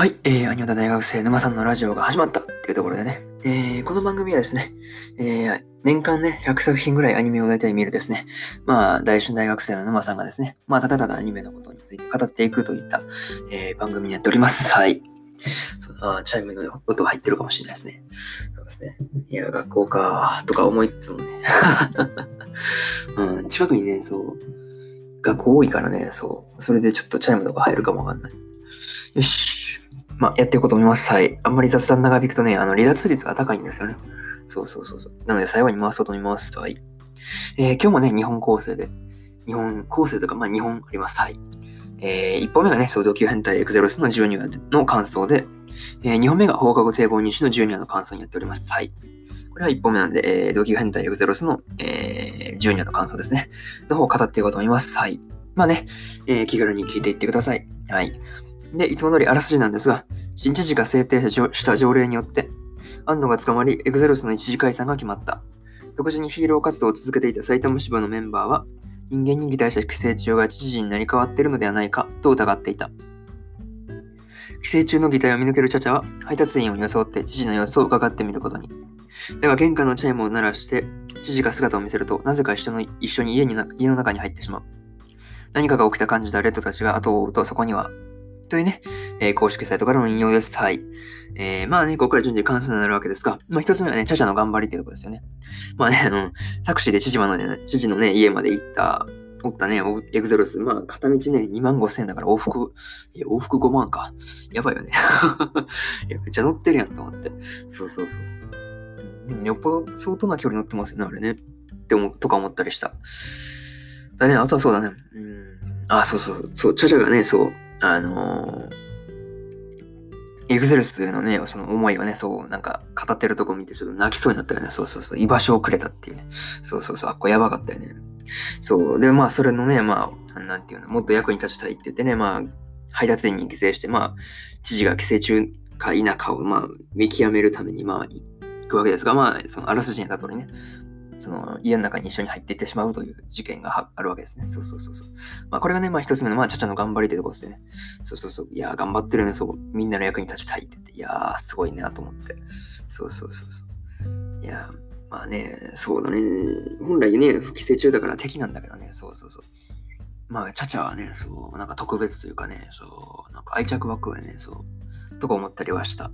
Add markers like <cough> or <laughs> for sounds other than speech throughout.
はい、えー、アニオタ大学生沼さんのラジオが始まったっていうところでね、えー、この番組はですね、えー、年間ね、100作品ぐらいアニメを大体見るですね、まあ、大春大学生の沼さんがですね、まあ、ただただアニメのことについて語っていくといった、えー、番組になっております。はい。そあチャイムの音が入ってるかもしれないですね。そうですね。いや、学校か、とか思いつつもね。<laughs> うん、近くにね、そう、学校多いからね、そう、それでちょっとチャイムとか入るかもわかんない。よし。まあ、やっていこうと思います。はい。あんまり雑談長引くとね、あの、離脱率が高いんですよね。そうそうそうそう。なので、最後に回そうと思います。はい。えー、今日もね、日本構成で、日本構成とか、まあ、日本あります。はい。えー、1本目がね、総動級変態エクゼロスの12話の感想で、えー、2本目が放課後堤防西の12話の感想になっております。はい。これは1本目なんで、えー、同級変態エクゼロスの、えー、12話の感想ですね。の方を語っていこうと思います。はい。まあね、えー、気軽に聞いていってください。はい。で、いつも通りあらすじなんですが、新知事が制定した条例によって、安野が捕まり、エグゼロスの一時解散が決まった。独自にヒーロー活動を続けていた埼玉支部のメンバーは、人間に擬態した寄生虫が知事になり変わっているのではないかと疑っていた。寄生虫の擬態を見抜けるチャチャは、配達員を装って知事の様子を伺ってみることに。だが玄関のチャイムを鳴らして、知事が姿を見せると、なぜか一緒の一緒に家に家の中に入ってしまう。何かが起きたと感じたレッドたちが後を追うと、そこにはというね、えー、公式サイトからの引用です。はい。えー、まあね、ここから順次関数になるわけですが、まあ一つ目はね、チャチャの頑張りっていうところですよね。まあね、あの、タクシーで知事のね、知事のね、家まで行った、おったね、エグゼロス。まあ、片道ね、2万5千円だから往復、いや、往復5万か。やばいよね。<laughs> いや、めっちゃ乗ってるやんと思って。そうそうそうそう。よっぽど相当な距離乗ってますよね、あれね。って思う、とか思ったりした。だね、あとはそうだね。うん。あ、そうそう、そう、チャチャがね、そう、あのー、エグゼルスというのね、その思いをね、そう、なんか語ってるとこ見てちょっと泣きそうになったよね。そうそうそう。居場所をくれたっていうね。そうそうそう。あっこやばかったよね。そう。で、まあ、それのね、まあ、なんていうの、もっと役に立ちたいって言ってね、まあ、配達員に犠牲して、まあ、知事が寄生虫か否かを、まあ、見極めるために、まあ、行くわけですが、まあ、そのあらすじにあった通りね、その家の中に一緒に入っていってしまうという事件があるわけですね。そうそうそうそう。まあこれがね、まあ一つ目の、まあちゃちゃの頑張りってとこですね。そうそうそう。いや頑張ってるね、そう。みんなの役に立ちたいって言って、いやー、すごいなと思って。そうそうそうそう。いやまあね、そうだね。本来ね、不規制中だから敵なんだけどね、そうそうそう。まあ、チャチャはね、そう、なんか特別というかね、そう、なんか愛着枠はね、そう、とか思ったりはした。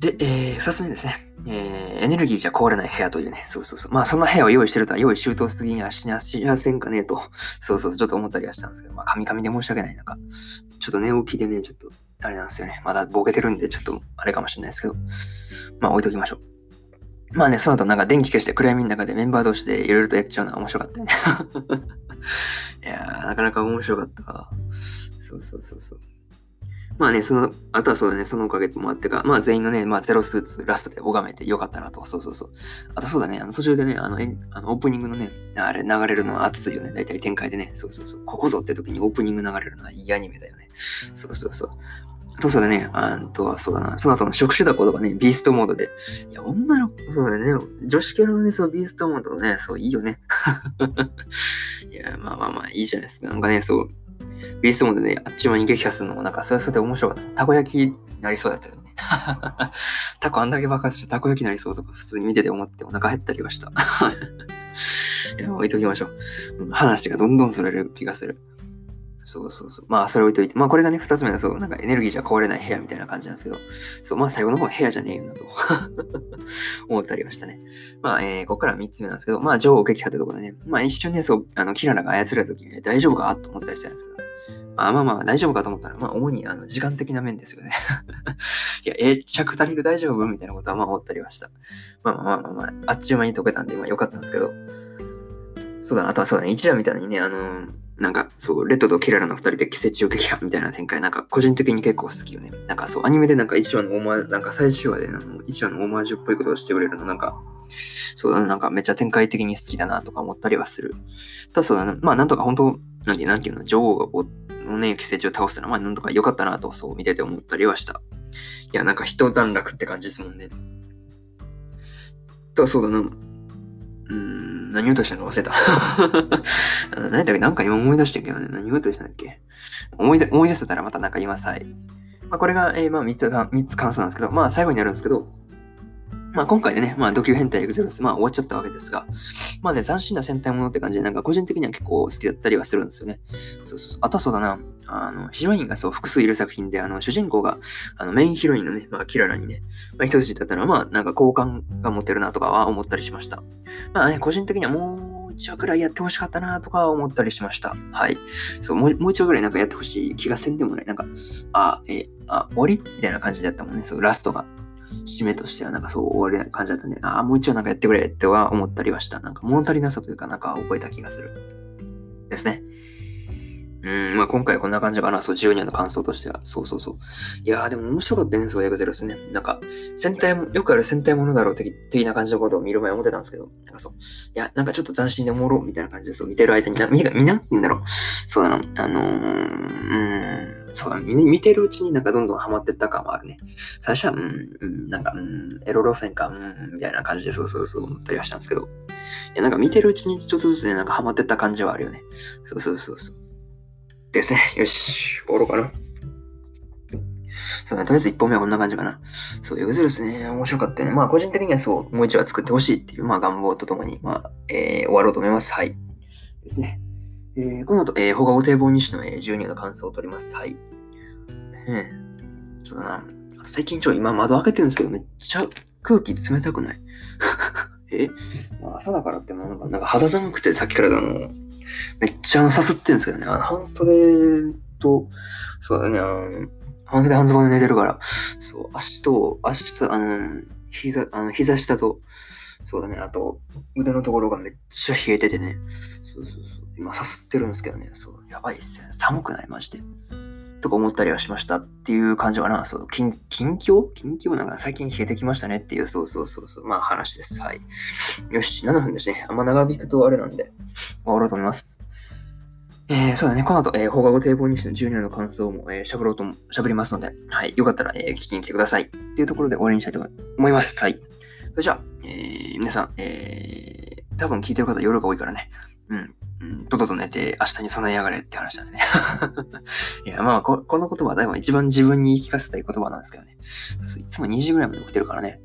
で、えー、二つ目ですね。えー、エネルギーじゃ壊れない部屋というね。そうそうそう。まあ、そんな部屋を用意してるとは、用意周到すぎにはしなしやせんかねと、そうそうそう、ちょっと思ったりはしたんですけど、まあ、神々で申し訳ない。なんか、ちょっと寝起きでね、ちょっと、あれなんですよね。まだボケてるんで、ちょっと、あれかもしれないですけど、まあ、置いときましょう。まあね、その後なんか電気消して暗闇の中でメンバー同士でいろいろとやっちゃうのが面白かったよね。<laughs> いやー、なかなか面白かった。そうそうそうそう。まあね、その、あとはそうだね、そのおかげもあってか、まあ全員のね、まあゼロスーツラストで拝めてよかったなと。そうそうそう。あとそうだね、あの途中でね、あの、あのオープニングのね、あれ流れるのは熱いよね。大体展開でね。そうそうそう。ここぞって時にオープニング流れるのはいいアニメだよね。そうそうそう。あとそうだね、あとはそうだな、その後の触手だことかね、ビーストモードで。いや、女の子、そうだね、女子キャラのね、そう、ビーストモードね、そう、いいよね。<laughs> いや、まあまあまあ、いいじゃないですか。なんかね、そう、ビーストモードであっちまに撃破するのもなんかそれはそれで面白かった。たこ焼きになりそうだったよね。<laughs> タコあんだけ爆発してたこ焼きになりそうとか普通に見てて思ってお腹減ったりはした。<laughs> いや置いときましょう。話がどんどんそれる気がする。そうそうそう。まあ、それ置いといて。まあ、これがね、二つ目の、そう、なんかエネルギーじゃ壊れない部屋みたいな感じなんですけど、そう、まあ、最後の方部屋じゃねえよなと <laughs> 思ったりましたね。まあ、えー、ここから三つ目なんですけど、まあ、女王撃破ってところでね、まあ、一瞬ね、そう、あの、キララが操られた時に、ね、大丈夫かと思ったりしたんですけど、まあまあまあ、大丈夫かと思ったら、まあ、主にあの時間的な面ですよね <laughs> いや、えー、尺足りる大丈夫みたいなことはまあ思ったりはした。まあまあまあまあ、まあ、あっちゅう間に解けたんで、まあ良かったんですけど、そうだな、あとはそうだね、一話みたいにね、あのー、なんか、そう、レッドとキララの二人で季節を撃破みたいな展開、なんか、個人的に結構好きよね。なんか、そう、アニメでなんか一話のオマなんか最終話で、一話のオマージュっぽいことをしてくれるの、なんか、そうだな、なんかめっちゃ展開的に好きだなとか思ったりはする。ただそうだな、まあなんとか本当、なんていうの、女王がこのね、季節を倒したのは、まあなんとか良かったなと、そう見てて思ったりはした。いや、なんか一段落って感じですもんね。ただそうだな、うーん、何言うしたの忘れた。<laughs> 何だっけなんか今思い出してんけどね。何言うしたんだっけ思い出思い出せたらまたなんか言います。はい。まあ、これが、えー、まあ3つ、3つ関数なんですけど、まあ最後になるんですけど、まあ今回でね、まあドキュ変態エグゼロス、まあ終わっちゃったわけですが、まあね、斬新な戦隊ものって感じで、なんか個人的には結構好きだったりはするんですよね。そうそうそう。あとはそうだな、あの、ヒロインがそう複数いる作品で、あの、主人公が、あの、メインヒロインのね、まあキララにね、まあ一筋だったら、まあなんか好感が持てるなとかは思ったりしました。まあね、個人的にはもう一話くらいやってほしかったなとか思ったりしました。はい。そう、もうもう一話くらいなんかやってほしい気がせんでもない。なんか、あ、えあ、終わり？みたいな感じだったもんね。そう、ラストが。締めとしてはなんかそう終わりな感じだったんで、ああ、もう一度なんかやってくれっては思ったりはした。なんか物足りなさというかなんか覚えた気がする。ですね。うん、まあ今回こんな感じかな。そう、ジュニアの感想としては。そうそうそう。いやーでも面白かったね、そう、エグゼロスね。なんか、戦隊も、よくある戦隊ものだろう的的な感じのことを見る前思ってたんですけど、なんかそう、いや、なんかちょっと斬新でおもろみたいな感じで、そう、見てる間に、な、み、みんなって言うんだろう。そうだな、あのー、うん、そうだ、見見てるうちになんかどんどんハマってった感はあるね。最初は、うん、うん、なんか、うん、エロ路線か、うん、みたいな感じで、そうそうそう思ったりはしたんですけど、いや、なんか見てるうちにちょっとずつね、なんかハマってった感じはあるよね。そうそうそうそう。ですね。よし、終わろうかな。そうね、とりあえず1本目はこんな感じかな。そう、エグゼルスね、面白かったよね。まあ、個人的にはそう、もう一話作ってほしいっていう、まあ、願望とともに、まあ、えー、終わろうと思います。はい。ですね。えー、この後、えー、放課後堤防西の、えー、12の感想を取ります。はい。うん。そうだな。最近ちょ、今窓開けてるんですけど、めっちゃ空気冷たくない？<laughs> え、まあ、朝だからってもなんか、なんか肌寒くてさっきからあの、めっちゃあの、さすってるんですけどね。あの、半袖と、そうだね、あの、半袖半ズボンで寝てるから、そう、足と、足と、あの、膝、あの、膝下と、そうだね、あと、腕のところがめっちゃ冷えててね。そうそうそう。今、さすってるんですけどね。そう、やばいっすね。寒くないマジで。とか思ったりはしましたっていう感じかな。そう、近、近況？近況なんか最近冷えてきましたねっていう、そうそうそうそう、まあ話です。はい。よし、7分ですね。あんま長引くとあれなんで、終わろうと思います。えー、そうだね。この後、えー、放課後堤防ニュースの12話の感想も、えー、喋ろうとも、喋りますので、はい。よかったら、えー、聞きに来てください。っていうところで終わりにしたいと思います。はい。それじゃあ、えー、皆さん、えー、多分聞いてる方夜が多いからね。うん。うん、とっとと寝て明日に備えやがれって話なんでね。<laughs> いや、まあこ、この言葉は多分一番自分に言い聞かせたい言葉なんですけどね。いつも2時ぐらいまで起きてるからね。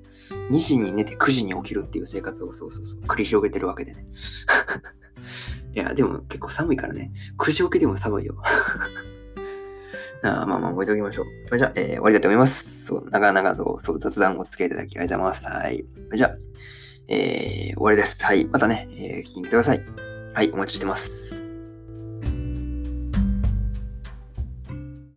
2時に寝て9時に起きるっていう生活をそうそうそう繰り広げてるわけでね。<laughs> いや、でも結構寒いからね。9時起きでも寒いよ。<laughs> あまあまあ覚えておきましょう。じゃあ、えー、終わりだと思います。そう、長々とそう雑談をつけていいただきありがとうございます。はい。じゃあ、えー、終わりです。はい。またね、えー、聞きに来てください。はい、お待ちしてます。